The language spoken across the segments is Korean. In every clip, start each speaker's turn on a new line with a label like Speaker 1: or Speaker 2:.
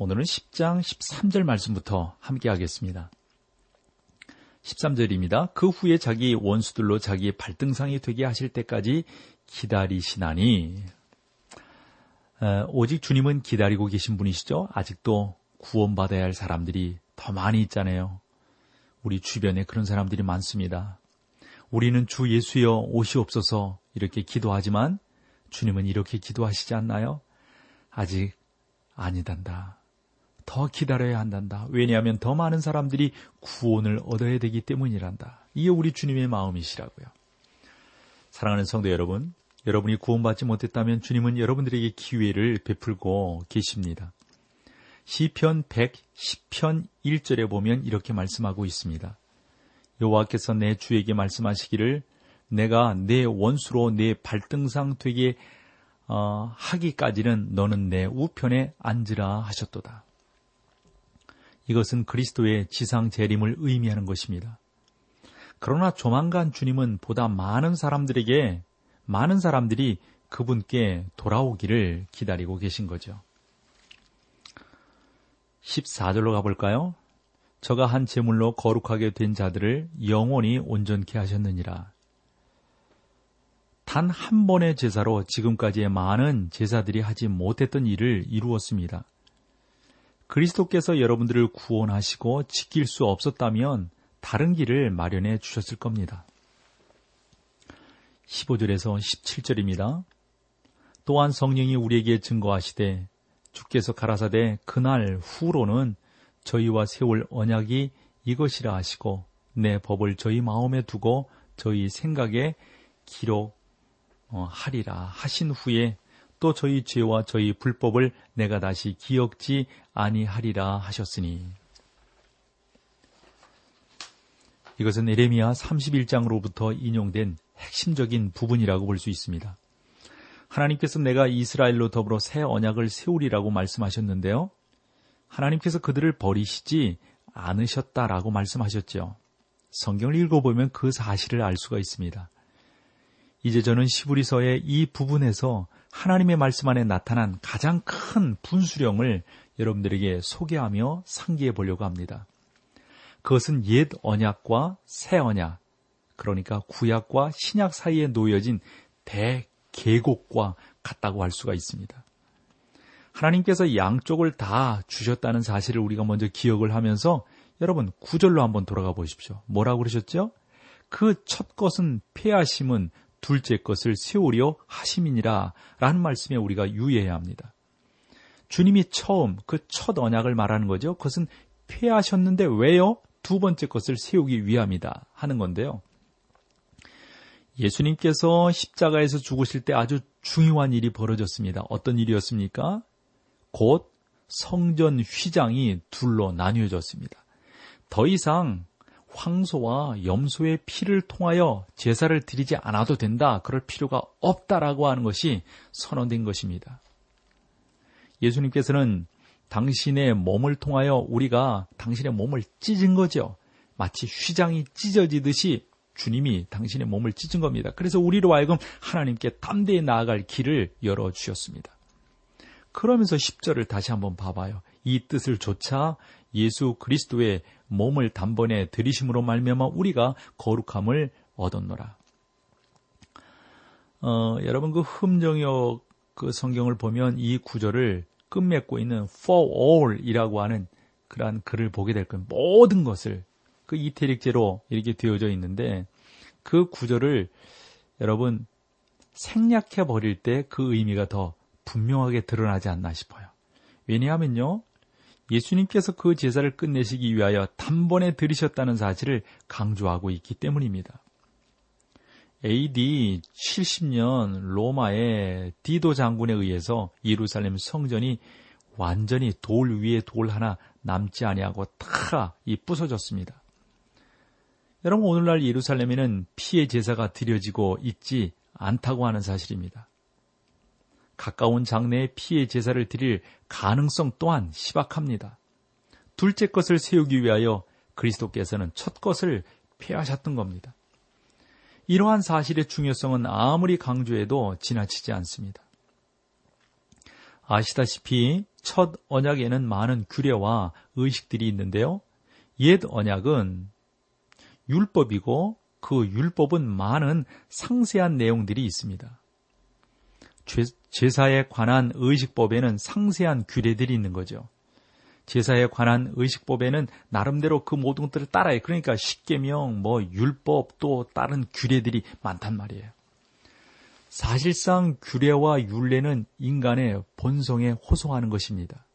Speaker 1: 오늘은 10장 13절 말씀부터 함께 하겠습니다. 13절입니다. 그 후에 자기 원수들로 자기의 발등상이 되게 하실 때까지 기다리시나니 어, 오직 주님은 기다리고 계신 분이시죠. 아직도 구원받아야 할 사람들이 더 많이 있잖아요. 우리 주변에 그런 사람들이 많습니다. 우리는 주 예수여 오시옵소서 이렇게 기도하지만 주님은 이렇게 기도하시지 않나요? 아직 아니단다. 더 기다려야 한단다. 왜냐하면 더 많은 사람들이 구원을 얻어야 되기 때문이란다. 이게 우리 주님의 마음이시라고요. 사랑하는 성도 여러분, 여러분이 구원받지 못했다면 주님은 여러분들에게 기회를 베풀고 계십니다. 시편 110편 1절에 보면 이렇게 말씀하고 있습니다. 여호와께서 내 주에게 말씀하시기를 내가 내 원수로 내 발등상 되게 어, 하기까지는 너는 내 우편에 앉으라 하셨도다. 이것은 그리스도의 지상 재림을 의미하는 것입니다. 그러나 조만간 주님은 보다 많은 사람들에게 많은 사람들이 그분께 돌아오기를 기다리고 계신 거죠. 14절로 가볼까요? 저가 한 제물로 거룩하게 된 자들을 영원히 온전케 하셨느니라. 단 한 번의 제사로 지금까지의 많은 제사들이 하지 못했던 일을 이루었습니다. 그리스도께서 여러분들을 구원하시고 지킬 수 없었다면 다른 길을 마련해 주셨을 겁니다. 15절에서 17절입니다. 또한 성령이 우리에게 증거하시되 주께서 가라사대 그날 후로는 저희와 세울 언약이 이것이라 하시고 내 법을 저희 마음에 두고 저희 생각에 기록하리라 하신 후에 또 저희 죄와 저희 불법을 내가 다시 기억지 아니하리라 하셨으니 이것은 에레미야 31장으로부터 인용된 핵심적인 부분이라고 볼 수 있습니다. 하나님께서 내가 이스라엘로 더불어 새 언약을 세우리라고 말씀하셨는데요. 하나님께서 그들을 버리시지 않으셨다라고 말씀하셨죠. 성경을 읽어보면 그 사실을 알 수가 있습니다. 이제 저는 시부리서의 이 부분에서 하나님의 말씀 안에 나타난 가장 큰 분수령을 여러분들에게 소개하며 상기해 보려고 합니다. 그것은 옛 언약과 새 언약, 그러니까 구약과 신약 사이에 놓여진 대계곡과 같다고 할 수가 있습니다. 하나님께서 양쪽을 다 주셨다는 사실을 우리가 먼저 기억을 하면서 여러분 구절로 한번 돌아가 보십시오. 뭐라고 그러셨죠? 그 첫 것은 폐하심은 둘째 것을 세우려 하심이니라 라는 말씀에 우리가 유의해야 합니다. 주님이 처음 그 첫 언약을 말하는 거죠. 그것은 폐하셨는데 왜요? 두 번째 것을 세우기 위함이다 하는 건데요. 예수님께서 십자가에서 죽으실 때 아주 중요한 일이 벌어졌습니다. 어떤 일이었습니까? 곧 성전 휘장이 둘로 나뉘어졌습니다. 더 이상 황소와 염소의 피를 통하여 제사를 드리지 않아도 된다. 그럴 필요가 없다라고 하는 것이 선언된 것입니다. 예수님께서는 당신의 몸을 통하여 우리가 당신의 몸을 찢은 거죠. 마치 휘장이 찢어지듯이 주님이 당신의 몸을 찢은 겁니다. 그래서 우리로 하여금 하나님께 담대히 나아갈 길을 열어주셨습니다. 그러면서 10절을 다시 한번 봐봐요. 이 뜻을 조차 예수 그리스도의 몸을 단번에 들이심으로 말미암아 우리가 거룩함을 얻었노라. 어, 여러분 그 흠정역 그 성경을 보면 이 구절을 끝맺고 있는 for all이라고 하는 그러한 글을 보게 될 거예요. 모든 것을 그 이태릭제로 이렇게 되어져 있는데 그 구절을 여러분 생략해 버릴 때 그 의미가 더 분명하게 드러나지 않나 싶어요. 왜냐하면요. 예수님께서 그 제사를 끝내시기 위하여 단번에 들이셨다는 사실을 강조하고 있기 때문입니다. AD 70년 로마의 디도 장군에 의해서 예루살렘 성전이 완전히 돌 위에 돌 하나 남지 아니하고 다이 부서졌습니다. 여러분 오늘날 예루살렘에는 피의 제사가 드려지고 있지 않다고 하는 사실입니다. 가까운 장래에 피의 제사를 드릴 가능성 또한 희박합니다. 둘째 것을 세우기 위하여 그리스도께서는 첫 것을 폐하셨던 겁니다. 이러한 사실의 중요성은 아무리 강조해도 지나치지 않습니다. 아시다시피 첫 언약에는 많은 규례와 의식들이 있는데요. 옛 언약은 율법이고 그 율법은 많은 상세한 내용들이 있습니다. 제사에 관한 의식법에는 상세한 규례들이 있는 거죠. 제사에 관한 의식법에는 나름대로 그 모든 것들을 따라해. 그러니까 십계명, 뭐 율법 또 다른 규례들이 많단 말이에요. 사실상 규례와 율례는 인간의 본성에 호소하는 것입니다.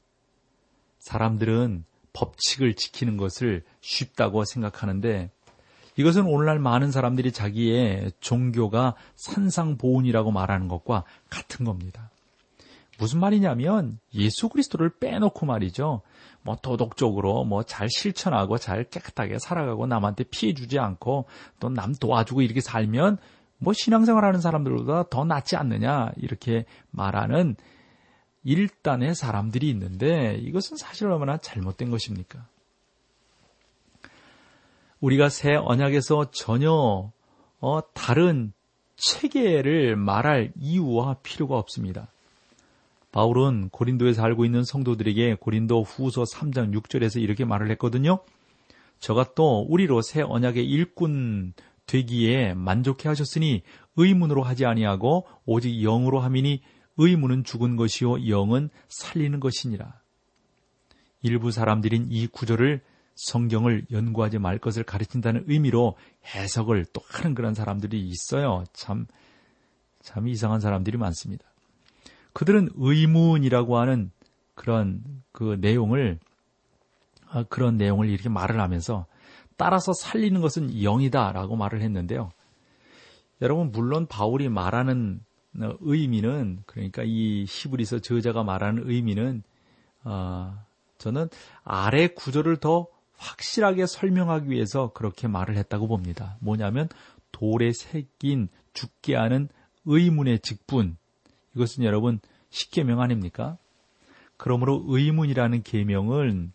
Speaker 1: 사람들은 법칙을 지키는 것을 쉽다고 생각하는데 이것은 오늘날 많은 사람들이 자기의 종교가 산상보훈이라고 말하는 것과 같은 겁니다. 무슨 말이냐면 예수 그리스도를 빼놓고 말이죠. 뭐 도덕적으로 뭐 잘 실천하고 잘 깨끗하게 살아가고 남한테 피해 주지 않고 또 남 도와주고 이렇게 살면 뭐 신앙생활 하는 사람들보다 더 낫지 않느냐 이렇게 말하는 일단의 사람들이 있는데 이것은 사실 얼마나 잘못된 것입니까? 우리가 새 언약에서 전혀 어, 다른 체계를 말할 이유와 필요가 없습니다. 바울은 고린도에 살고 있는 성도들에게 고린도 후서 3장 6절에서 이렇게 말을 했거든요. 저가 또 우리로 새 언약의 일꾼 되기에 만족해 하셨으니 의문으로 하지 아니하고 오직 영으로 함이니 의문은 죽은 것이요 영은 살리는 것이니라. 일부 사람들인 이 구절을 성경을 연구하지 말 것을 가르친다는 의미로 해석을 또 하는 그런 사람들이 있어요. 참, 참 이상한 사람들이 많습니다. 그들은 의문이라고 하는 그런 그 내용을, 아, 그런 내용을 이렇게 말을 하면서 따라서 살리는 것은 영이다라고 말을 했는데요. 여러분, 물론 바울이 말하는 의미는, 그러니까 이 히브리서 저자가 말하는 의미는, 어, 저는 아래 구절을 더 확실하게 설명하기 위해서 그렇게 말을 했다고 봅니다. 뭐냐면 돌에 새긴 죽게 하는 의문의 직분. 이것은 여러분 십계명 아닙니까? 그러므로 의문이라는 계명은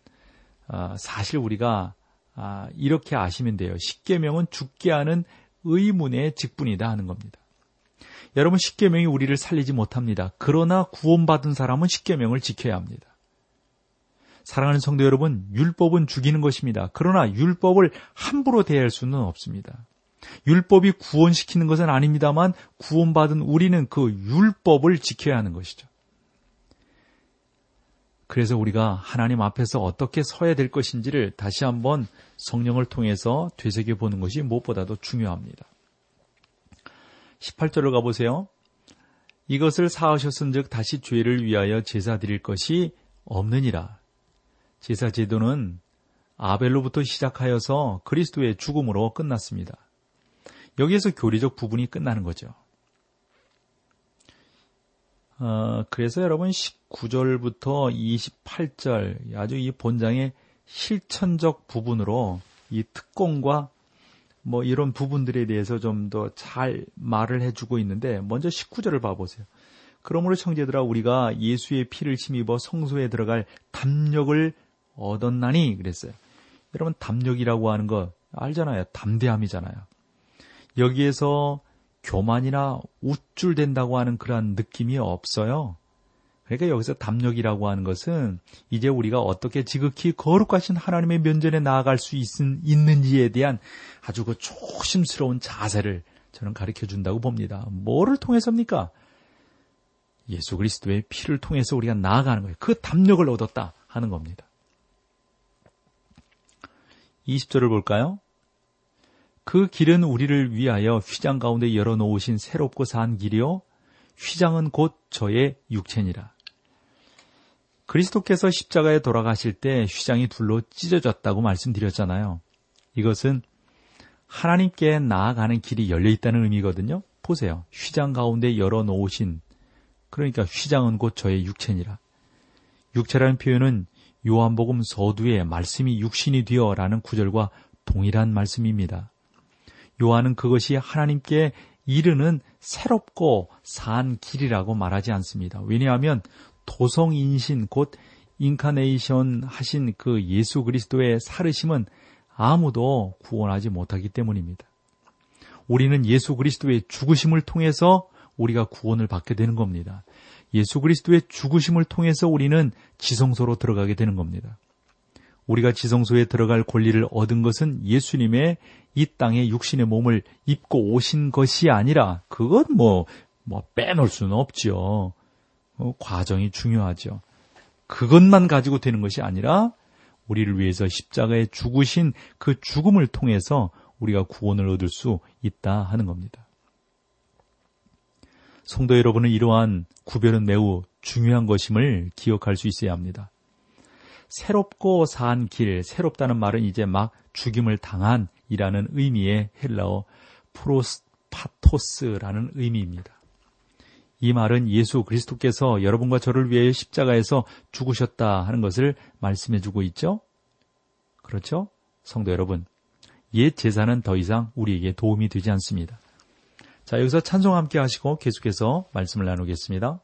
Speaker 1: 아, 사실 우리가 아, 이렇게 아시면 돼요. 십계명은 죽게 하는 의문의 직분이다 하는 겁니다. 여러분 십계명이 우리를 살리지 못합니다. 그러나 구원받은 사람은 십계명을 지켜야 합니다. 사랑하는 성도 여러분, 율법은 죽이는 것입니다. 그러나 율법을 함부로 대할 수는 없습니다. 율법이 구원시키는 것은 아닙니다만 구원받은 우리는 그 율법을 지켜야 하는 것이죠. 그래서 우리가 하나님 앞에서 어떻게 서야 될 것인지를 다시 한번 성령을 통해서 되새겨 보는 것이 무엇보다도 중요합니다. 18절로 가보세요. 이것을 사하셨은즉 다시 죄를 위하여 제사 드릴 것이 없느니라. 제사 제도는 아벨로부터 시작하여서 그리스도의 죽음으로 끝났습니다. 여기에서 교리적 부분이 끝나는 거죠. 어, 그래서 여러분 19절부터 28절 아주 이 본장의 실천적 부분으로 이 특공과 뭐 이런 부분들에 대해서 좀 더 잘 말을 해주고 있는데 먼저 19절을 봐보세요. 그러므로 청제들아 우리가 예수의 피를 힘입어 성소에 들어갈 담력을 얻었나니 그랬어요. 여러분 담력이라고 하는 거 알잖아요. 담대함이잖아요. 여기에서 교만이나 우쭐된다고 하는 그러한 느낌이 없어요. 그러니까 여기서 담력이라고 하는 것은 이제 우리가 어떻게 지극히 거룩하신 하나님의 면전에 나아갈 수 있, 있는지에 대한 아주 그 조심스러운 자세를 저는 가르쳐 준다고 봅니다. 뭐를 통해서입니까? 예수 그리스도의 피를 통해서 우리가 나아가는 거예요. 그 담력을 얻었다 하는 겁니다. 20절을 볼까요? 그 길은 우리를 위하여 휘장 가운데 열어놓으신 새롭고 산 길이요. 휘장은 곧 저의 육체니라. 그리스도께서 십자가에 돌아가실 때 휘장이 둘로 찢어졌다고 말씀드렸잖아요. 이것은 하나님께 나아가는 길이 열려 있다는 의미거든요. 보세요. 휘장 가운데 열어 놓으신 그러니까 휘장은 곧 저의 육체니라. 육체라는 표현은 요한복음 서두에 말씀이 육신이 되어라는 구절과 동일한 말씀입니다. 요한은 그것이 하나님께 이르는 새롭고 산 길이라고 말하지 않습니다. 왜냐하면 도성 인신 곧 인카네이션 하신 그 예수 그리스도의 살으심은 아무도 구원하지 못하기 때문입니다. 우리는 예수 그리스도의 죽으심을 통해서 우리가 구원을 받게 되는 겁니다. 예수 그리스도의 죽으심을 통해서 우리는 지성소로 들어가게 되는 겁니다. 우리가 지성소에 들어갈 권리를 얻은 것은 예수님의 이 땅에 육신의 몸을 입고 오신 것이 아니라 그것 뭐, 뭐 빼놓을 수는 없죠. 어, 과정이 중요하죠. 그것만 가지고 되는 것이 아니라 우리를 위해서 십자가에 죽으신 그 죽음을 통해서 우리가 구원을 얻을 수 있다 하는 겁니다. 성도 여러분은 이러한 구별은 매우 중요한 것임을 기억할 수 있어야 합니다. 새롭고 산 길, 새롭다는 말은 이제 막 죽임을 당한이라는 의미의 헬라어 프로스파토스라는 의미입니다. 이 말은 예수 그리스도께서 여러분과 저를 위해 십자가에서 죽으셨다 하는 것을 말씀해 주고 있죠? 그렇죠? 성도 여러분, 옛 제사는 더 이상 우리에게 도움이 되지 않습니다. 자, 여기서 찬송 함께 하시고 계속해서 말씀을 나누겠습니다.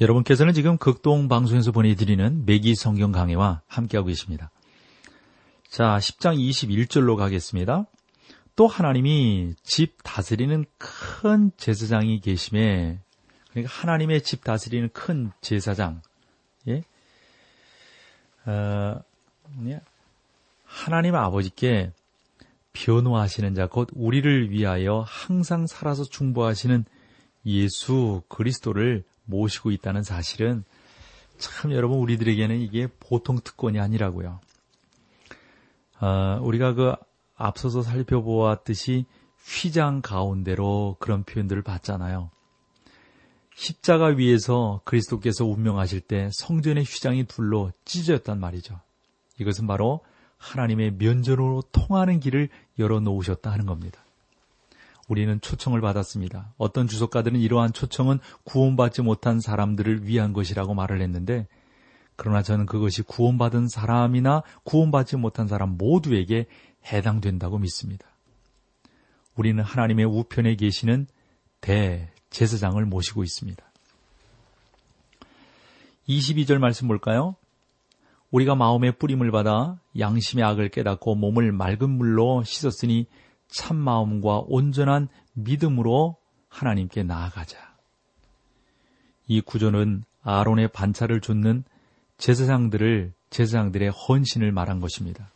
Speaker 1: 여러분께서는 지금 극동 방송에서 보내드리는 매기 성경 강해와 함께하고 계십니다. 자, 10장 21절로 가겠습니다. 또 하나님이 집 다스리는 큰 제사장이 계심에 그러니까 하나님의 집 다스리는 큰 제사장 예? 어, 하나님 아버지께 변호하시는 자, 곧 우리를 위하여 항상 살아서 중보하시는 예수 그리스도를 모시고 있다는 사실은 참 여러분 우리들에게는 이게 보통 특권이 아니라고요. 어, 우리가 그 앞서서 살펴보았듯이 휘장 가운데로 그런 표현들을 봤잖아요. 십자가 위에서 그리스도께서 운명하실 때 성전의 휘장이 둘로 찢어졌단 말이죠. 이것은 바로 하나님의 면전으로 통하는 길을 열어놓으셨다 하는 겁니다. 우리는 초청을 받았습니다. 어떤 주석가들은 이러한 초청은 구원받지 못한 사람들을 위한 것이라고 말을 했는데, 그러나 저는 그것이 구원받은 사람이나 구원받지 못한 사람 모두에게 해당된다고 믿습니다. 우리는 하나님의 우편에 계시는 대제사장을 모시고 있습니다. 22절 말씀 볼까요? 우리가 마음의 뿌림을 받아 양심의 악을 깨닫고 몸을 맑은 물로 씻었으니 참 마음과 온전한 믿음으로 하나님께 나아가자. 이 구조는 아론의 반차를 줬는 제사장들을 제사장들의 헌신을 말한 것입니다.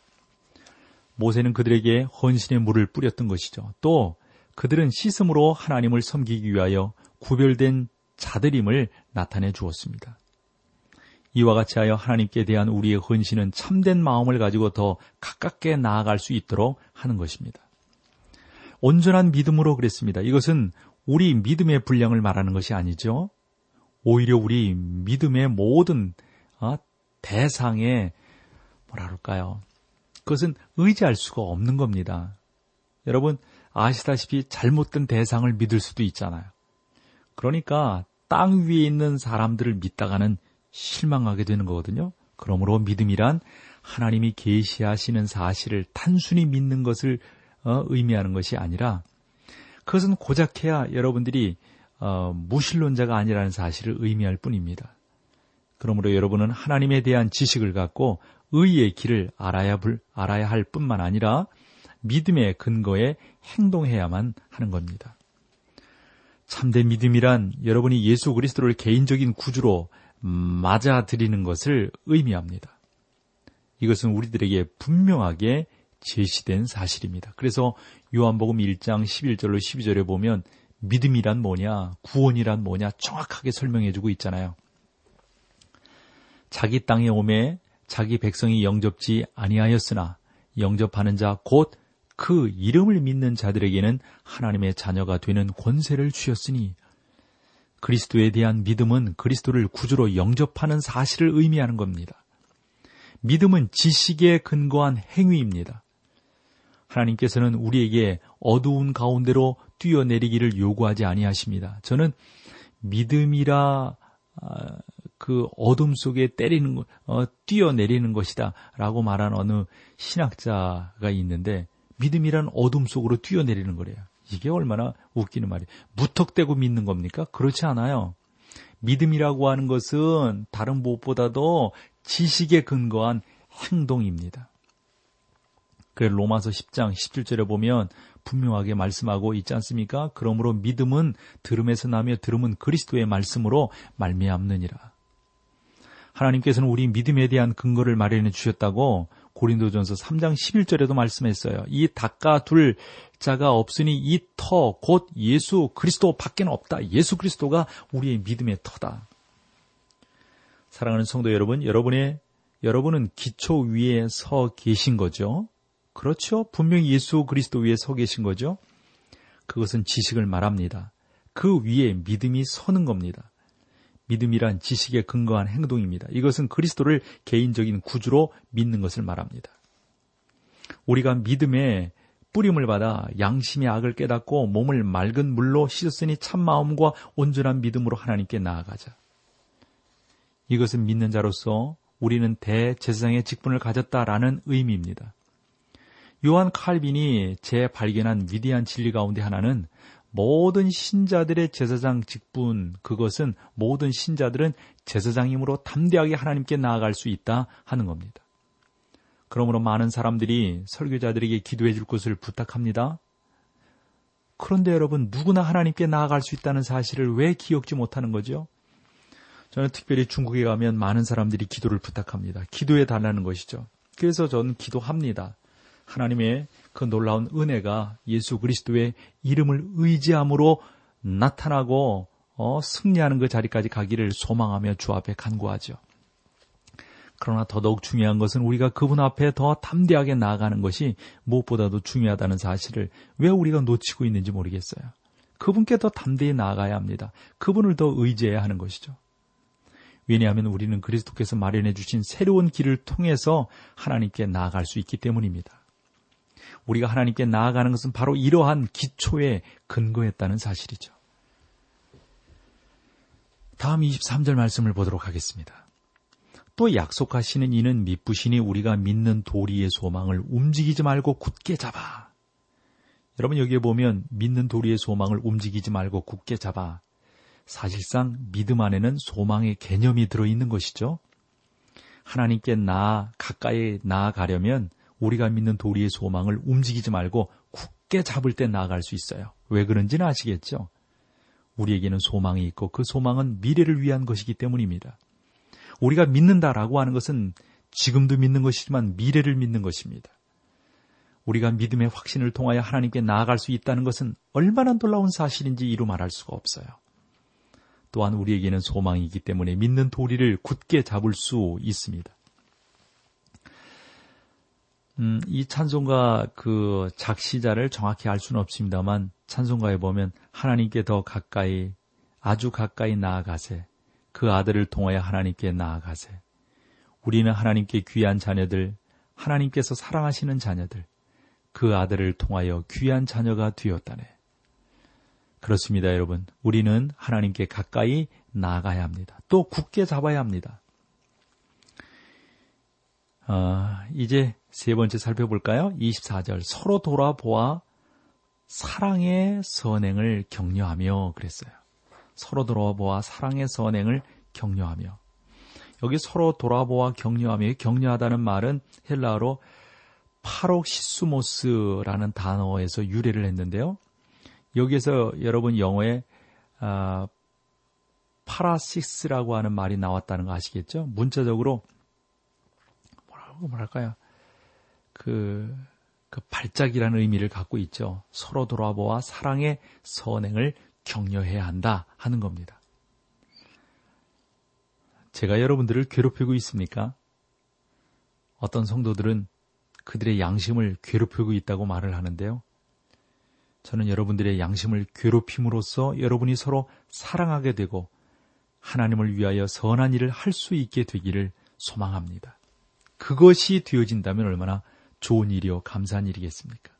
Speaker 1: 모세는 그들에게 헌신의 물을 뿌렸던 것이죠. 또 그들은 씻음으로 하나님을 섬기기 위하여 구별된 자들임을 나타내 주었습니다. 이와 같이 하여 하나님께 대한 우리의 헌신은 참된 마음을 가지고 더 가깝게 나아갈 수 있도록 하는 것입니다. 온전한 믿음으로 그랬습니다. 이것은 우리 믿음의 분량을 말하는 것이 아니죠. 오히려 우리 믿음의 모든 어, 대상에 뭐라 그럴까요? 그것은 의지할 수가 없는 겁니다. 여러분 아시다시피 잘못된 대상을 믿을 수도 있잖아요. 그러니까 땅 위에 있는 사람들을 믿다가는 실망하게 되는 거거든요. 그러므로 믿음이란 하나님이 계시하시는 사실을 단순히 믿는 것을 어, 의미하는 것이 아니라 그것은 고작 해야 여러분들이 어, 무신론자가 아니라는 사실을 의미할 뿐입니다. 그러므로 여러분은 하나님에 대한 지식을 갖고 의의 길을 알아야, 불, 알아야 할 뿐만 아니라 믿음의 근거에 행동해야만 하는 겁니다. 참된 믿음이란 여러분이 예수 그리스도를 개인적인 구주로 맞아들이는 것을 의미합니다. 이것은 우리들에게 분명하게 제시된 사실입니다. 그래서 요한복음 1장 11절로 12절에 보면 믿음이란 뭐냐, 구원이란 뭐냐 정확하게 설명해 주고 있잖아요. 자기 땅에 오매 자기 백성이 영접지 아니하였으나 영접하는 자 곧 그 이름을 믿는 자들에게는 하나님의 자녀가 되는 권세를 주셨으니 그리스도에 대한 믿음은 그리스도를 구주로 영접하는 사실을 의미하는 겁니다. 믿음은 지식에 근거한 행위입니다. 하나님께서는 우리에게 어두운 가운데로 뛰어내리기를 요구하지 아니하십니다. 저는 믿음이라 아, 그 어둠 속에 때리는 어, 뛰어내리는 것이다라고 말한 어느 신학자가 있는데 믿음이란 어둠 속으로 뛰어내리는 거래요. 이게 얼마나 웃기는 말이에요. 무턱대고 믿는 겁니까? 그렇지 않아요. 믿음이라고 하는 것은 다른 무엇보다도 지식에 근거한 행동입니다. 그래 로마서 10장 17절에 보면 분명하게 말씀하고 있지 않습니까? 그러므로 믿음은 들음에서 나며 들음은 그리스도의 말씀으로 말미암느니라. 하나님께서는 우리 믿음에 대한 근거를 마련해 주셨다고 고린도전서 3장 11절에도 말씀했어요. 이 닭과 둘 자가 없으니 이 터 곧 예수 그리스도 밖에는 없다. 예수 그리스도가 우리의 믿음의 터다. 사랑하는 성도 여러분, 여러분의 여러분은 기초 위에 서 계신 거죠. 그렇죠. 분명히 예수 그리스도 위에 서 계신 거죠. 그것은 지식을 말합니다. 그 위에 믿음이 서는 겁니다. 믿음이란 지식에 근거한 행동입니다. 이것은 그리스도를 개인적인 구주로 믿는 것을 말합니다. 우리가 믿음에 뿌림을 받아 양심의 악을 깨닫고 몸을 맑은 물로 씻었으니 참 마음과 온전한 믿음으로 하나님께 나아가자. 이것은 믿는 자로서 우리는 대제사장의 직분을 가졌다라는 의미입니다. 요한 칼빈이 재발견한 위대한 진리 가운데 하나는 모든 신자들의 제사장 직분 그것은 모든 신자들은 제사장임으로 담대하게 하나님께 나아갈 수 있다 하는 겁니다. 그러므로 많은 사람들이 설교자들에게 기도해 줄 것을 부탁합니다. 그런데 여러분 누구나 하나님께 나아갈 수 있다는 사실을 왜 기억지 못하는 거죠? 저는 특별히 중국에 가면 많은 사람들이 기도를 부탁합니다. 기도해 달라는 것이죠. 그래서 저는 기도합니다. 하나님의 그 놀라운 은혜가 예수 그리스도의 이름을 의지함으로 나타나고 어, 승리하는 그 자리까지 가기를 소망하며 주 앞에 간구하죠. 그러나 더더욱 중요한 것은 우리가 그분 앞에 더 담대하게 나아가는 것이 무엇보다도 중요하다는 사실을 왜 우리가 놓치고 있는지 모르겠어요. 그분께 더 담대히 나아가야 합니다. 그분을 더 의지해야 하는 것이죠. 왜냐하면 우리는 그리스도께서 마련해 주신 새로운 길을 통해서 하나님께 나아갈 수 있기 때문입니다. 우리가 하나님께 나아가는 것은 바로 이러한 기초에 근거했다는 사실이죠. 다음 23절 말씀을 보도록 하겠습니다. 또 약속하시는 이는 미쁘시니 우리가 믿는 도리의 소망을 움직이지 말고 굳게 잡아. 여러분 여기에 보면 믿는 도리의 소망을 움직이지 말고 굳게 잡아. 사실상 믿음 안에는 소망의 개념이 들어있는 것이죠. 하나님께 나 가까이 나아가려면 우리가 믿는 도리의 소망을 움직이지 말고 굳게 잡을 때 나아갈 수 있어요. 왜 그런지는 아시겠죠? 우리에게는 소망이 있고 그 소망은 미래를 위한 것이기 때문입니다. 우리가 믿는다라고 하는 것은 지금도 믿는 것이지만 미래를 믿는 것입니다. 우리가 믿음의 확신을 통하여 하나님께 나아갈 수 있다는 것은 얼마나 놀라운 사실인지 이루 말할 수가 없어요. 또한 우리에게는 소망이기 때문에 믿는 도리를 굳게 잡을 수 있습니다. 음, 이 찬송가 그 작시자를 정확히 알 수는 없습니다만 찬송가에 보면 하나님께 더 가까이 아주 가까이 나아가세 그 아들을 통하여 하나님께 나아가세 우리는 하나님께 귀한 자녀들 하나님께서 사랑하시는 자녀들 그 아들을 통하여 귀한 자녀가 되었다네. 그렇습니다, 여러분. 우리는 하나님께 가까이 나아가야 합니다. 또 굳게 잡아야 합니다. 어, 이제 세 번째 살펴볼까요? 24절. 서로 돌아보아 사랑과 선행을 격려하며 그랬어요. 서로 돌아보아 사랑과 선행을 격려하며. 여기 서로 돌아보아 격려하며 격려하다는 말은 헬라어로 παροξυσμός라는 단어에서 유래를 했는데요. 여기에서 여러분 영어에 아, 파라시스라고 하는 말이 나왔다는 거 아시겠죠? 문자적으로 말할까요? 그, 그 발작이라는 의미를 갖고 있죠. 서로 돌아보아 사랑의 선행을 격려해야 한다 하는 겁니다. 제가 여러분들을 괴롭히고 있습니까? 어떤 성도들은 그들의 양심을 괴롭히고 있다고 말을 하는데요. 저는 여러분들의 양심을 괴롭힘으로써 여러분이 서로 사랑하게 되고 하나님을 위하여 선한 일을 할 수 있게 되기를 소망합니다. 그것이 되어진다면 얼마나 좋은 일이요 감사한 일이겠습니까?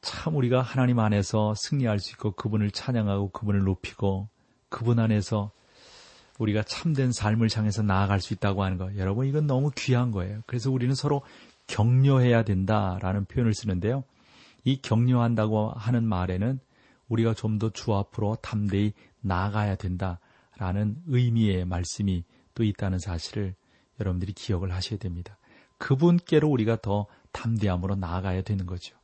Speaker 1: 참 우리가 하나님 안에서 승리할 수 있고 그분을 찬양하고 그분을 높이고 그분 안에서 우리가 참된 삶을 향해서 나아갈 수 있다고 하는 거. 여러분 이건 너무 귀한 거예요. 그래서 우리는 서로 격려해야 된다라는 표현을 쓰는데요. 이 격려한다고 하는 말에는 우리가 좀 더 주 앞으로 담대히 나아가야 된다라는 의미의 말씀이 또 있다는 사실을 여러분들이 기억을 하셔야 됩니다. 그분께로 우리가 더 담대함으로 나아가야 되는 거죠.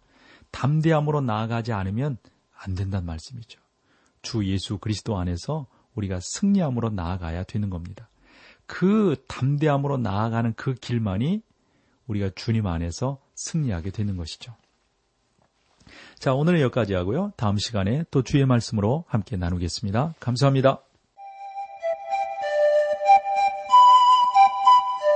Speaker 1: 담대함으로 나아가지 않으면 안 된다는 말씀이죠. 주 예수 그리스도 안에서 우리가 승리함으로 나아가야 되는 겁니다. 그 담대함으로 나아가는 그 길만이 우리가 주님 안에서 승리하게 되는 것이죠. 자, 오늘은 여기까지 하고요. 다음 시간에 또 주의 말씀으로 함께 나누겠습니다. 감사합니다.